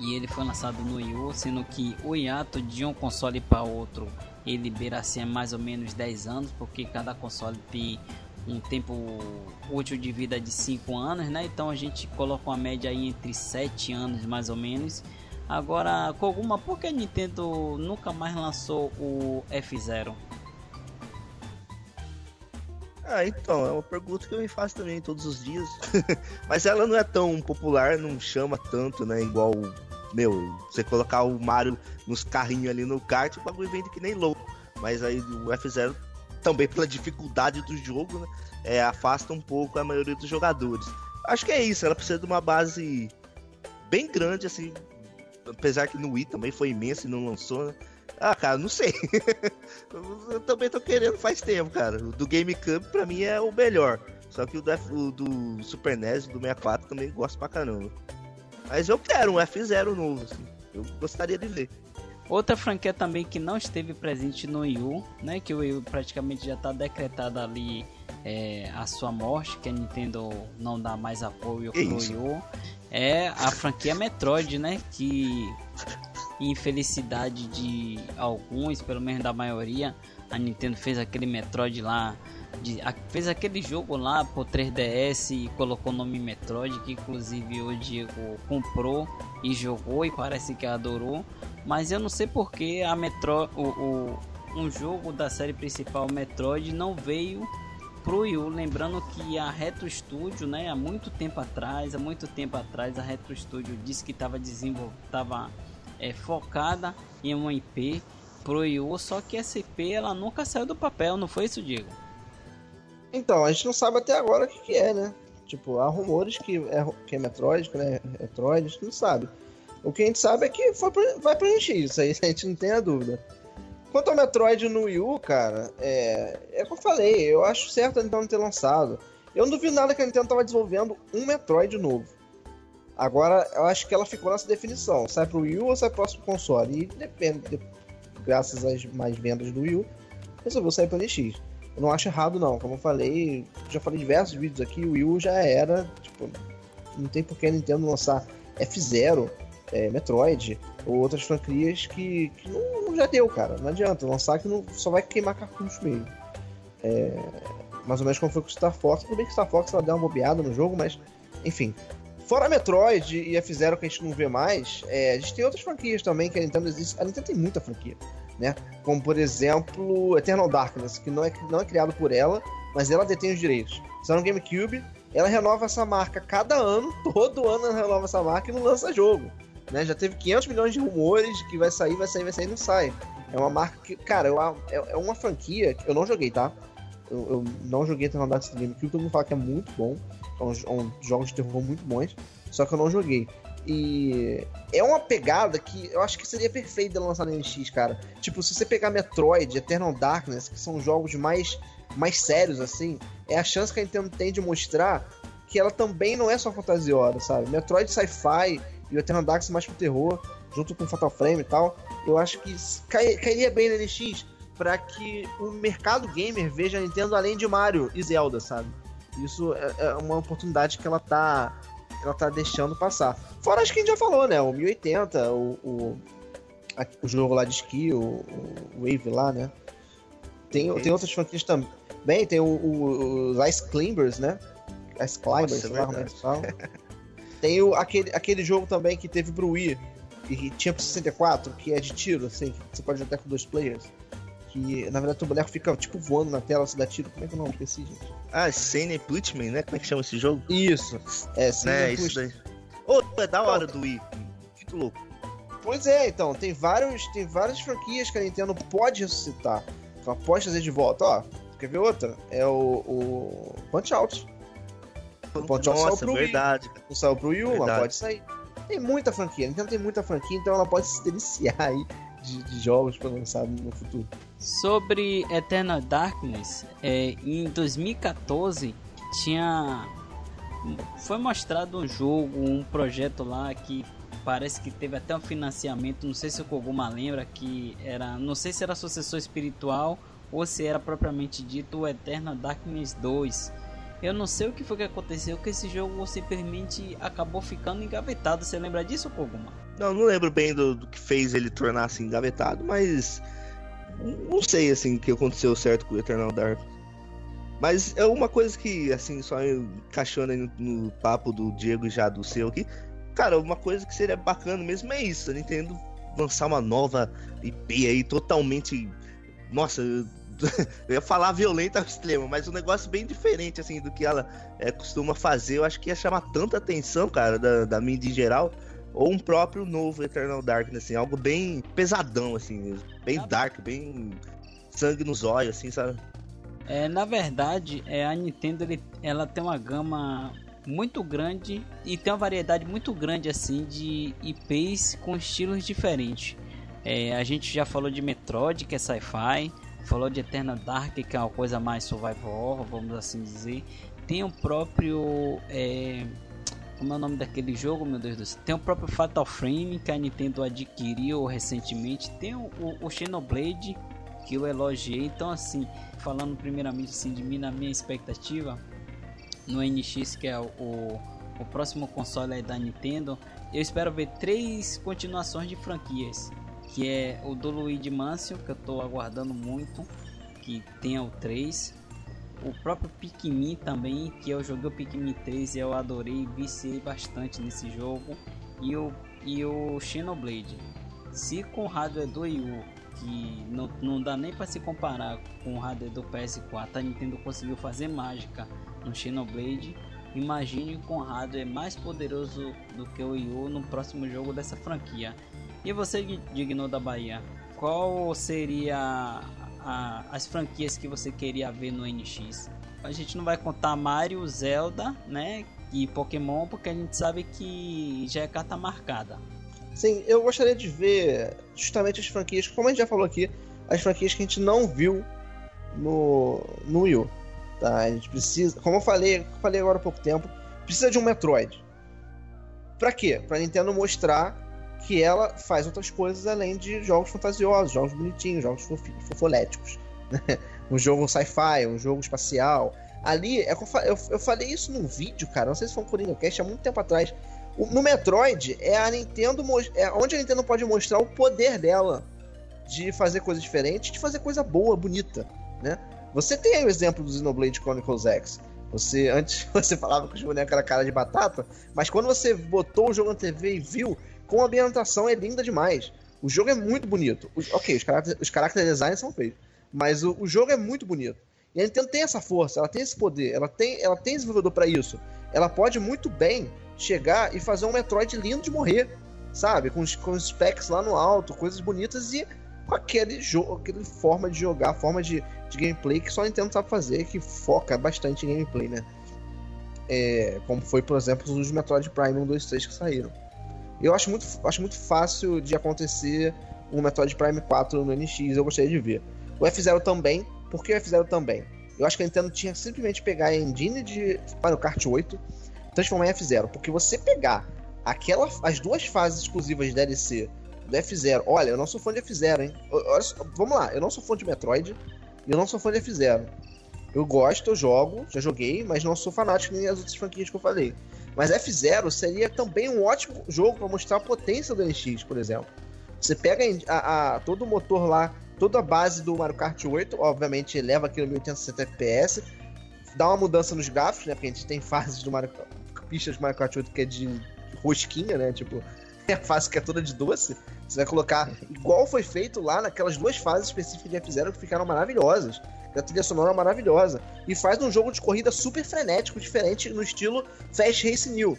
e ele foi lançado no Wii sendo que o hiato de um console para outro ele libera assim mais ou menos 10 anos, porque cada console tem um tempo útil de vida de 5 anos, né? Então a gente coloca uma média aí entre 7 anos mais ou menos. Agora, com alguma por que a Nintendo nunca mais lançou o F0? Ah, então, é uma pergunta que eu me faço também todos os dias. Mas ela não é tão popular, não chama tanto, né? Igual meu, você colocar o Mario nos carrinhos ali no kart, o bagulho vende que nem louco. Mas aí o F0, também pela dificuldade do jogo, né, é, afasta um pouco a maioria dos jogadores. Acho que é isso, ela precisa de uma base bem grande, assim. Apesar que no Wii também foi imenso e não lançou, né? Ah, cara, não sei. eu também tô querendo faz tempo, cara. O do GameCube pra mim é o melhor. Só que o do, do Super NES, do 64 também gosto pra caramba. Mas eu quero um F0 novo, assim. Eu gostaria de ver. Outra franquia também que não esteve presente no Wii U, né? Que o Wii U praticamente já está decretado ali é, a sua morte, que a Nintendo não dá mais apoio pro Wii U. É a franquia Metroid, né? Que infelicidade de alguns, pelo menos da maioria, a Nintendo fez aquele Metroid lá de, a, fez aquele jogo lá por 3DS e colocou o nome Metroid, que inclusive o Diego comprou e jogou e parece que adorou. Mas eu não sei porque a Metro, o, o, um jogo da série principal Metroid não veio pro Wii U, lembrando que a Retro Studio, né, há muito tempo atrás, há muito tempo atrás a Retro Studio disse que estava estava é, focada em uma IP pro Wii U, só que essa IP ela nunca saiu do papel, não foi isso, Diego? Então, a gente não sabe até agora o que, que é, né? Tipo, há rumores que é, que é Metroid, que é Metroid, a gente não sabe. O que a gente sabe é que foi pra, vai preencher isso aí, a gente não tem a dúvida. Quanto ao Metroid no Wii U, cara, é, é como eu falei, eu acho certo a Nintendo ter lançado. Eu não duvido nada que a Nintendo tava desenvolvendo um Metroid novo. Agora, eu acho que ela ficou nessa definição. Sai pro Wii U ou sai pro próximo console? E depende. graças às mais vendas do Wii U, resolveu sair para NX. Eu não acho errado, não. Como eu falei, já falei diversos vídeos aqui, o Wii U já era, tipo, não tem por que a Nintendo lançar F-Zero, é, Metroid ou outras franquias que, que não, não, já deu, cara. Não adianta lançar que não, só vai queimar cartucho mesmo. É, mais ou menos como foi com Star Fox. Tudo bem que Star Fox ela deu uma bobeada no jogo, mas enfim. Fora Metroid e F-Zero que a gente não vê mais, é, a gente tem outras franquias também que a Nintendo existe. A Nintendo tem muita franquia, né? Como por exemplo Eternal Darkness, que não é, não é criado por ela, mas ela detém os direitos. Só no GameCube, ela renova essa marca cada ano, todo ano ela renova essa marca e não lança jogo. Né? Já teve 500 milhões de rumores que vai sair, vai sair, vai sair, não sai. É uma marca que, cara, é, é uma franquia que eu não joguei, tá? Eu, eu não joguei Eternal Darkness no GameCube, todo mundo fala que é muito bom. São, são jogos de terror muito bons, só que eu não joguei. E é uma pegada que eu acho que seria perfeito de lançar no NX, cara. Tipo, se você pegar Metroid, Eternal Darkness, que são jogos mais, mais sérios, assim, é a chance que a Nintendo tem de mostrar que ela também não é só fantasiosa, sabe? Metroid sci-fi e o Eternal Darkness mais pro terror, junto com Fatal Frame e tal, eu acho que cai, cairia bem no NX para que o mercado gamer veja a Nintendo além de Mario e Zelda, sabe? Isso é, é uma oportunidade que ela tá ela tá deixando passar. Fora acho que a gente já falou, né? O 1080, o, o, a, o jogo lá de esqui, o, o Wave lá, né? Tem, tem outras franquias também. Bem, tem o, o, os Ice Climbers, né? Ice Climbers, Nossa, sei lá como é que fala. tem o, aquele, aquele jogo também que teve pro Wii e que tinha pro 64, que é de tiro, assim, que você pode jogar com dois players. Que na verdade o boneco fica tipo voando na tela, você dá tiro. Como é que é o nome? Esqueci, gente. Ah, Sane Plitman, né? Como é que chama esse jogo? Isso. É, Sane é, isso daí. Ô, oh, é da hora do Wii. Muito louco. Pois é, então, tem vários, tem várias franquias que a Nintendo pode ressuscitar. Ela pode trazer de volta. Ó, quer ver outra? É o, o Punch Out. O Punch Out saiu pro verdade. Wii. Não saiu pro Wii mas pode sair. Tem muita franquia. A Nintendo tem muita franquia, então ela pode se deliciar aí de, de jogos para lançar no futuro. Sobre Eternal Darkness, é, em 2014 tinha foi mostrado um jogo, um projeto lá que parece que teve até um financiamento, não sei se o Koguma lembra que era, não sei se era sucessor espiritual ou se era propriamente dito o Eternal Darkness 2. Eu não sei o que foi que aconteceu que esse jogo simplesmente acabou ficando engavetado. Você lembra disso, Koguma? Não, não lembro bem do, do que fez ele tornar-se engavetado, mas não sei assim o que aconteceu certo com o Eternal Dark. Mas é uma coisa que, assim, só encaixando no, no, papo do Diego e já do seu aqui. Cara, uma coisa que seria bacana mesmo é isso, a Nintendo lançar uma nova IP aí totalmente. Nossa, eu ia falar violenta ao extremo, mas um negócio bem diferente, assim, do que ela é, costuma fazer. Eu acho que ia chamar tanta atenção, cara, da, da mídia em geral ou um próprio novo Eternal Darkness, assim, algo bem pesadão, assim mesmo. Bem dark, bem sangue nos olhos, assim, sabe? É, na verdade, é, a Nintendo ele, ela tem uma gama muito grande e tem uma variedade muito grande assim de IPs com estilos diferentes. É, a gente já falou de Metroid, que é sci-fi, falou de Eternal Dark, que é uma coisa mais survival, vamos assim dizer. Tem o próprio é, como é o nome daquele jogo, meu Deus do céu? Tem o próprio Fatal Frame que a Nintendo adquiriu recentemente. Tem o, o, o Xenoblade que eu elogiei. Então, assim, falando primeiramente assim, de mim, na minha expectativa, no NX, que é o, o, o próximo console da Nintendo, eu espero ver três continuações de franquias. Que é o do Luigi Mansion, que eu estou aguardando muito, que tenha o 3 o próprio Pikmin também, que eu joguei o Pikmin 3 e eu adorei, viciei bastante nesse jogo. E o, e o Xenoblade. Se com o hardware do Wii U, que não, não dá nem para se comparar com o hardware do PS4, a Nintendo conseguiu fazer mágica no Xenoblade. Imagine com hardware mais poderoso do que o Wii U no próximo jogo dessa franquia. E você, Digno da Bahia, qual seria a, as franquias que você queria ver no NX. A gente não vai contar Mario, Zelda, né? E Pokémon, porque a gente sabe que já é carta marcada. Sim, eu gostaria de ver justamente as franquias, como a gente já falou aqui, as franquias que a gente não viu no, no Wii U. Tá? A gente precisa, como eu falei, falei agora há pouco tempo, precisa de um Metroid. Pra quê? Pra Nintendo mostrar que ela faz outras coisas além de jogos fantasiosos, jogos bonitinhos, jogos fofoléticos. Né? um jogo sci-fi, um jogo espacial. Ali, é eu, eu falei isso num vídeo, cara, não sei se foi um Coringa Cast há muito tempo atrás. O, no Metroid, é a Nintendo, é onde a Nintendo pode mostrar o poder dela de fazer coisas diferentes, de fazer coisa boa, bonita, né? Você tem aí o exemplo do Xenoblade Chronicles X. Você antes você falava que o boneco era cara de batata, mas quando você botou o jogo na TV e viu, com a ambientação é linda demais. O jogo é muito bonito. Os, ok, os character, os character designs são feios, mas o, o, jogo é muito bonito. E a Nintendo tem essa força, ela tem esse poder, ela tem, ela tem desenvolvedor para isso. Ela pode muito bem chegar e fazer um Metroid lindo de morrer, sabe? Com, com os specs lá no alto, coisas bonitas e com aquele jogo, aquele forma de jogar, forma de, de gameplay que só a Nintendo sabe fazer, que foca bastante em gameplay, né? É, como foi, por exemplo, os Metroid Prime 1, 2, 3 que saíram. Eu acho muito, acho muito fácil de acontecer um Metroid Prime 4 no NX, eu gostaria de ver. O F0 também, por que o F0 também? Eu acho que a Nintendo tinha simplesmente pegar a engine de Mario Kart 8 transformar em F0, porque você pegar aquela, as duas fases exclusivas de DLC do F0. Olha, eu não sou fã de F0, hein? Vamos lá, eu não sou fã de Metroid eu não sou fã de F0. Eu gosto, eu jogo, já joguei, mas não sou fanático nem as outras franquias que eu falei. Mas F0 seria também um ótimo jogo para mostrar a potência do NX, por exemplo. Você pega a, a, todo o motor lá, toda a base do Mario Kart 8, obviamente eleva aquilo a 1060 FPS, dá uma mudança nos gráficos, né? Porque a gente tem fases do Mario pistas do Mario Kart 8 que é de rosquinha, né? Tipo, é a fase que é toda de doce. Você vai colocar igual foi feito lá naquelas duas fases específicas de F0 que ficaram maravilhosas. A trilha sonora é maravilhosa. E faz um jogo de corrida super frenético, diferente no estilo Fast Race New.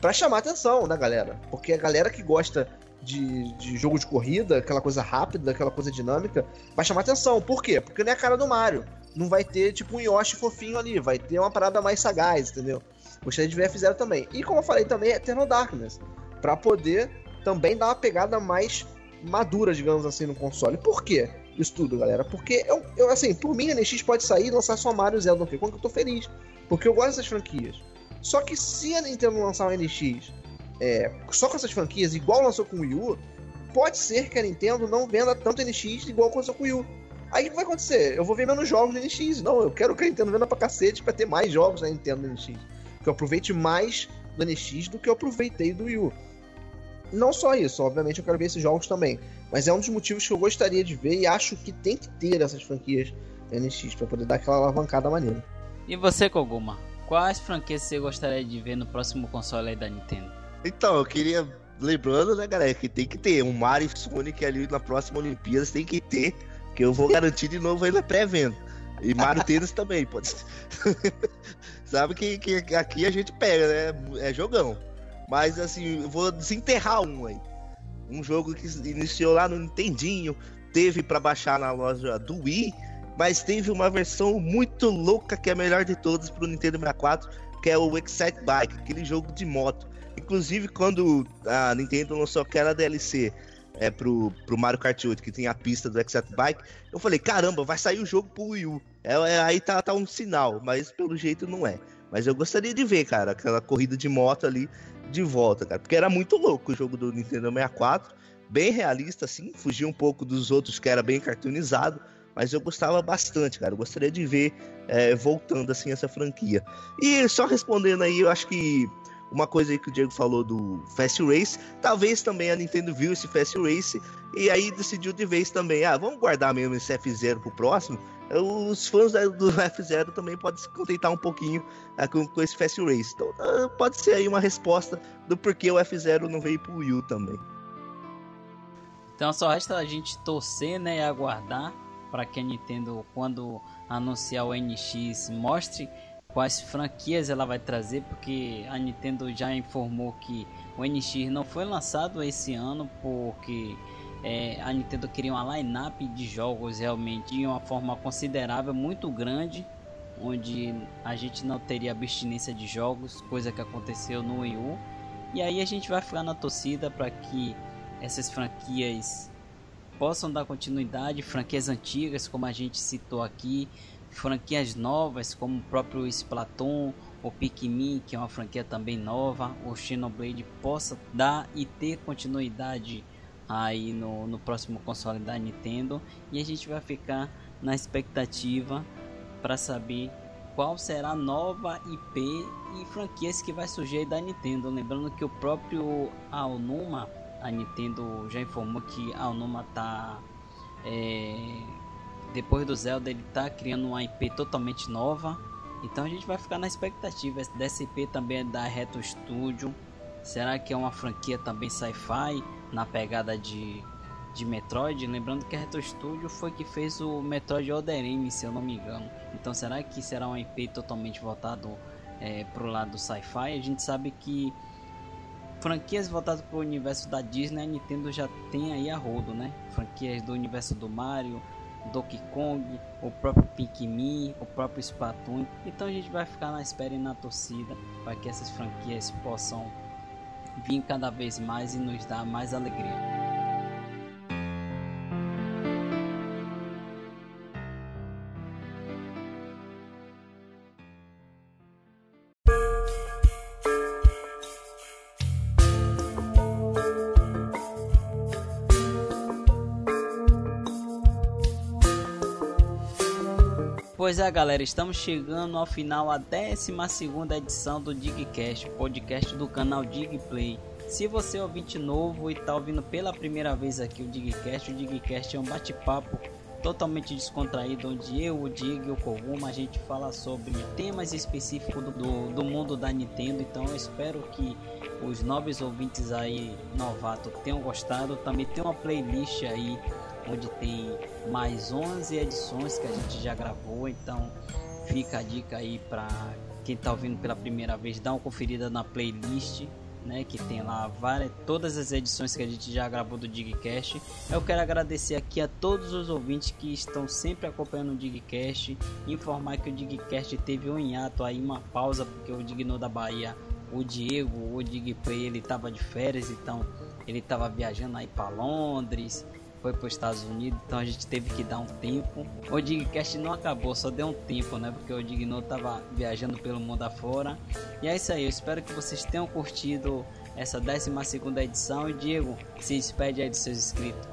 Pra chamar a atenção da galera. Porque a galera que gosta de, de jogo de corrida, aquela coisa rápida, aquela coisa dinâmica, vai chamar atenção. Por quê? Porque não é a cara do Mario. Não vai ter tipo um Yoshi fofinho ali, vai ter uma parada mais sagaz, entendeu? Gostaria de ver F0 também. E como eu falei também, Eternal Darkness. para poder também dar uma pegada mais madura, digamos assim, no console. Por quê? Isso tudo, galera. Porque eu, eu assim, por mim, a NX pode sair e lançar só Mario e Zelda Donkey Kong, eu tô feliz. Porque eu gosto dessas franquias. Só que se a Nintendo lançar uma NX é, só com essas franquias, igual lançou com o Wii U, pode ser que a Nintendo não venda tanto NX igual lançou com o Wii U. Aí o que vai acontecer? Eu vou ver menos jogos do NX. Não, eu quero que a Nintendo venda pra cacete pra ter mais jogos na Nintendo NX. Que eu aproveite mais do NX do que eu aproveitei do Wii U. Não só isso, obviamente eu quero ver esses jogos também. Mas é um dos motivos que eu gostaria de ver e acho que tem que ter essas franquias NX para poder dar aquela alavancada maneira. E você, Koguma? Quais franquias você gostaria de ver no próximo console aí da Nintendo? Então, eu queria. Lembrando, né, galera, que tem que ter um Mario e Sonic ali na próxima Olimpíadas, tem que ter, que eu vou garantir de novo aí na pré-venda. E Mario Tênis também, pode ser. Sabe que, que aqui a gente pega, né? É jogão. Mas assim, eu vou desenterrar um aí. Um jogo que iniciou lá no Nintendinho, teve para baixar na loja do Wii, mas teve uma versão muito louca que é a melhor de todas pro Nintendo 64, que é o Excite Bike, aquele jogo de moto. Inclusive, quando a Nintendo lançou aquela DLC é, pro, pro Mario Kart 8, que tem a pista do Excite Bike, eu falei, caramba, vai sair o jogo pro Wii U. É, é, aí tá, tá um sinal, mas pelo jeito não é. Mas eu gostaria de ver, cara, aquela corrida de moto ali de volta, cara. Porque era muito louco o jogo do Nintendo 64. Bem realista, assim. Fugia um pouco dos outros que era bem cartoonizado. Mas eu gostava bastante, cara. Eu gostaria de ver é, voltando, assim, essa franquia. E só respondendo aí, eu acho que uma coisa aí que o Diego falou do Fast Race, talvez também a Nintendo viu esse Fast Race e aí decidiu de vez também, ah, vamos guardar mesmo esse F0 pro próximo. Os fãs do F0 também podem se contentar um pouquinho ah, com, com, esse Fast Race. Então ah, pode ser aí uma resposta do porquê o F0 não veio pro Wii U também. Então só resta a gente torcer, né, e aguardar para que a Nintendo, quando anunciar o NX, mostre quais franquias ela vai trazer, porque a Nintendo já informou que o NX não foi lançado esse ano porque é, a Nintendo queria uma line-up de jogos realmente de uma forma considerável, muito grande, onde a gente não teria abstinência de jogos, coisa que aconteceu no Wii U. E aí a gente vai ficar na torcida para que essas franquias possam dar continuidade, franquias antigas, como a gente citou aqui, franquias novas como o próprio Splatoon, o Pikmin, que é uma franquia também nova, o Xenoblade possa dar e ter continuidade aí no, no próximo console da Nintendo e a gente vai ficar na expectativa para saber qual será a nova IP e franquias que vai surgir da Nintendo. Lembrando que o próprio Aonuma, a Nintendo já informou que a Aonuma tá é, depois do Zelda ele tá criando uma IP totalmente nova. Então a gente vai ficar na expectativa. Dessa IP também é da Retro Studio. Será que é uma franquia também sci-fi na pegada de de Metroid, lembrando que a Retro Studio foi que fez o Metroid M, se eu não me engano. Então será que será um IP totalmente voltado é, para o lado do sci-fi? A gente sabe que franquias voltadas para o universo da Disney, a Nintendo já tem aí a rodo, né? Franquias do universo do Mario, Donkey Kong, o próprio Pikmin, o próprio Splatoon. Então a gente vai ficar na espera e na torcida para que essas franquias possam vir cada vez mais e nos dar mais alegria. É, galera, estamos chegando ao final a 12 edição do Digcast, podcast do canal Digplay. Se você é ouvinte novo e está ouvindo pela primeira vez aqui o Digcast, o Digcast é um bate-papo totalmente descontraído, onde eu, o Dig e o Koguma a gente fala sobre temas específicos do, do, do, mundo da Nintendo. Então eu espero que os novos ouvintes aí, novato, tenham gostado. Também tem uma playlist aí onde tem mais 11 edições que a gente já gravou. Então fica a dica aí para quem está ouvindo pela primeira vez, dá uma conferida na playlist. Né, que tem lá várias, todas as edições que a gente já gravou do Digcast. Eu quero agradecer aqui a todos os ouvintes que estão sempre acompanhando o Digcast, informar que o Digcast teve um hiato aí, uma pausa, porque o Digno da Bahia, o Diego, o Digplay, ele estava de férias, então ele estava viajando aí para Londres, foi para os Estados Unidos, então a gente teve que dar um tempo. O Digcast não acabou, só deu um tempo, né? Porque o Digno tava viajando pelo mundo afora. E é isso aí, eu espero que vocês tenham curtido essa 12 edição. E Diego, se despede aí dos seus inscritos.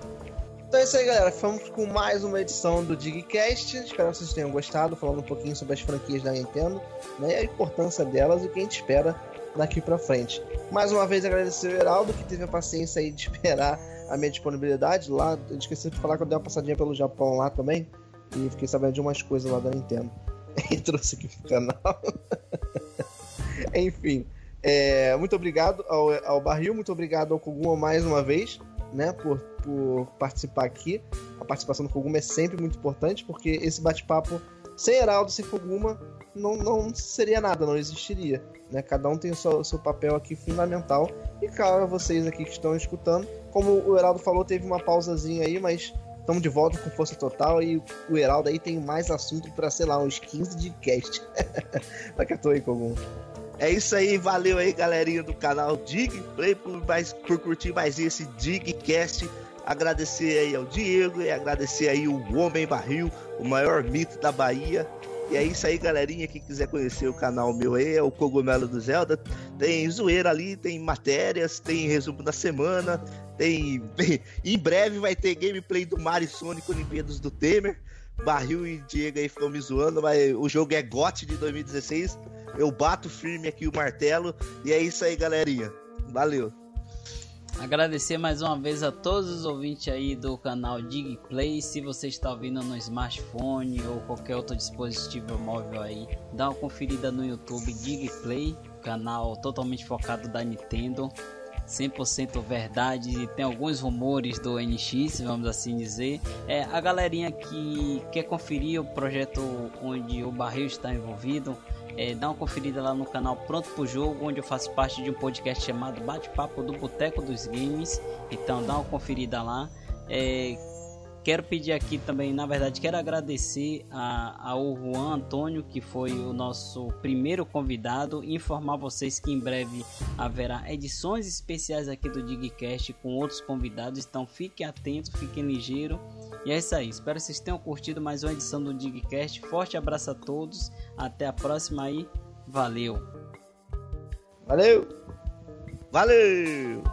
Então é isso aí, galera. Vamos com mais uma edição do Digcast. Espero que vocês tenham gostado, falando um pouquinho sobre as franquias da Nintendo, né? A importância delas e o que a gente espera daqui para frente. Mais uma vez agradecer o Heraldo que teve a paciência aí de esperar a minha disponibilidade lá. Eu esqueci de falar que eu dei uma passadinha pelo Japão lá também. E fiquei sabendo de umas coisas lá da Nintendo. E trouxe aqui pro canal. Enfim. É, muito obrigado ao, ao Barril, muito obrigado ao Koguma mais uma vez, né, por, por participar aqui. A participação do Koguma é sempre muito importante, porque esse bate-papo sem Heraldo, sem Koguma, não, não seria nada, não existiria. Né? Cada um tem o seu, seu papel aqui fundamental. E claro, vocês aqui que estão escutando, como o Heraldo falou, teve uma pausazinha aí, mas estamos de volta com força total. E o Heraldo aí tem mais assunto para, sei lá, uns 15 de cast. Vai que eu tô aí, Kogum. É isso aí, valeu aí, galerinha do canal Dig Play por, mais, por curtir mais esse Digcast. Agradecer aí ao Diego e agradecer aí o Homem Barril, o maior mito da Bahia. E é isso aí, galerinha. Quem quiser conhecer o canal meu aí, é o Cogumelo do Zelda. Tem zoeira ali, tem matérias, tem resumo da semana, tem. em breve vai ter gameplay do Mario Sonic Olimpíadas do Temer. Barril e Diego aí ficam me zoando, mas o jogo é GOT de 2016. Eu bato firme aqui o martelo. E é isso aí, galerinha. Valeu. Agradecer mais uma vez a todos os ouvintes aí do canal Digplay. Se você está ouvindo no smartphone ou qualquer outro dispositivo móvel aí, dá uma conferida no YouTube Digplay, canal totalmente focado da Nintendo. 100% verdade, e tem alguns rumores do NX, vamos assim dizer. É, a galerinha que quer conferir o projeto onde o Barril está envolvido, é, dá uma conferida lá no canal Pronto pro Jogo, onde eu faço parte de um podcast chamado Bate-Papo do Boteco dos Games. Então dá uma conferida lá. É, quero pedir aqui também, na verdade, quero agradecer a, ao Juan Antônio, que foi o nosso primeiro convidado, e informar vocês que em breve haverá edições especiais aqui do Digcast com outros convidados. Então fiquem atentos, fiquem ligeiros. E é isso aí. Espero que vocês tenham curtido mais uma edição do Digcast. Forte abraço a todos. Até a próxima aí. Valeu. Valeu! Valeu!